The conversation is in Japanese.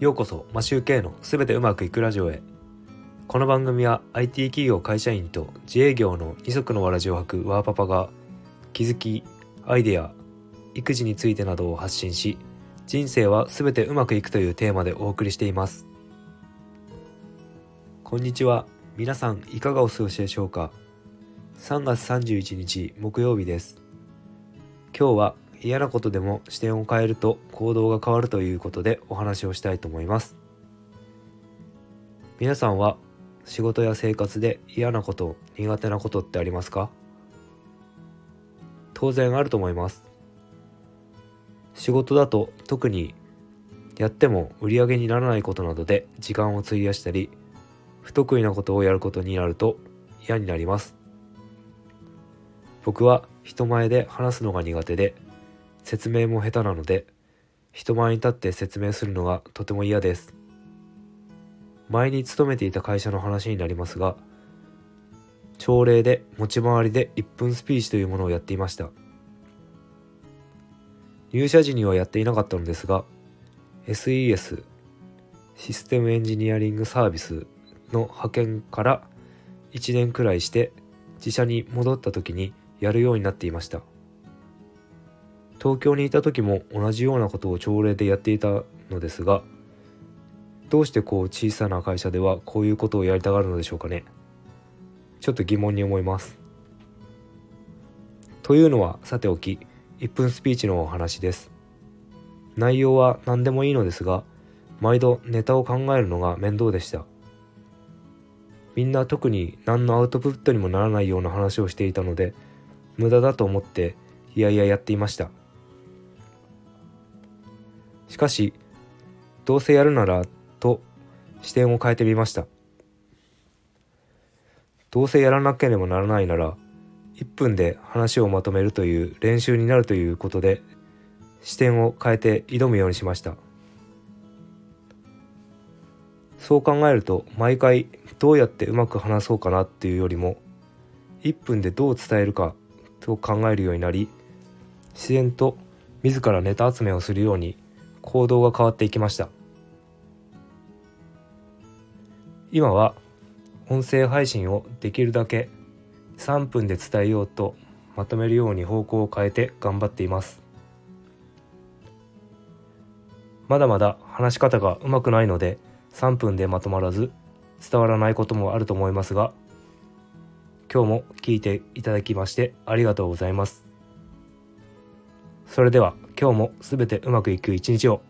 ようこそマシューケのすべてうまくいくラジオへ。この番組は IT 企業会社員と自営業の二足のわらじを履くワーパパが気づきアイデア育児についてなどを発信し人生はすべてうまくいくというテーマでお送りしています。こんにちは。皆さんいかがお過ごしでしょうか。3月31日木曜日です。今日は嫌なことでも視点を変えると行動が変わるということでお話をしたいと思います。皆さんは仕事や生活で嫌なこと苦手なことってありますか？当然あると思います。仕事だと特にやっても売り上げにならないことなどで時間を費やしたり不得意なことをやることになると嫌になります。僕は人前で話すのが苦手で説明も下手なので人前に立って説明するのがとても嫌です。前に勤めていた会社の話になりますが朝礼で持ち回りで1分スピーチというものをやっていました。入社時にはやっていなかったのですが SES システムエンジニアリングサービスの派遣から1年くらいして自社に戻った時にやるようになっていました。東京にいた時も同じようなことを朝礼でやっていたのですがどうしてこう小さな会社ではこういうことをやりたがるのでしょうかね。ちょっと疑問に思います。というのはさておき1分スピーチのお話です。内容は何でもいいのですが毎度ネタを考えるのが面倒でした。みんな特に何のアウトプットにもならないような話をしていたので無駄だと思っていやいややっていました。しかしどうせやるならと視点を変えてみました。どうせやらなければならないなら1分で話をまとめるという練習になるということで視点を変えて挑むようにしました。そう考えると毎回どうやってうまく話そうかなっていうよりも1分でどう伝えるかと考えるようになり自然と自らネタ集めをするように行動が変わっていきました。今は音声配信をできるだけ3分で伝えようとまとめるように方向を変えて頑張っています。まだまだ話し方がうまくないので3分でまとまらず伝わらないこともあると思いますが今日も聞いていただきましてありがとうございます。それでは今日も全てうまくいく一日を。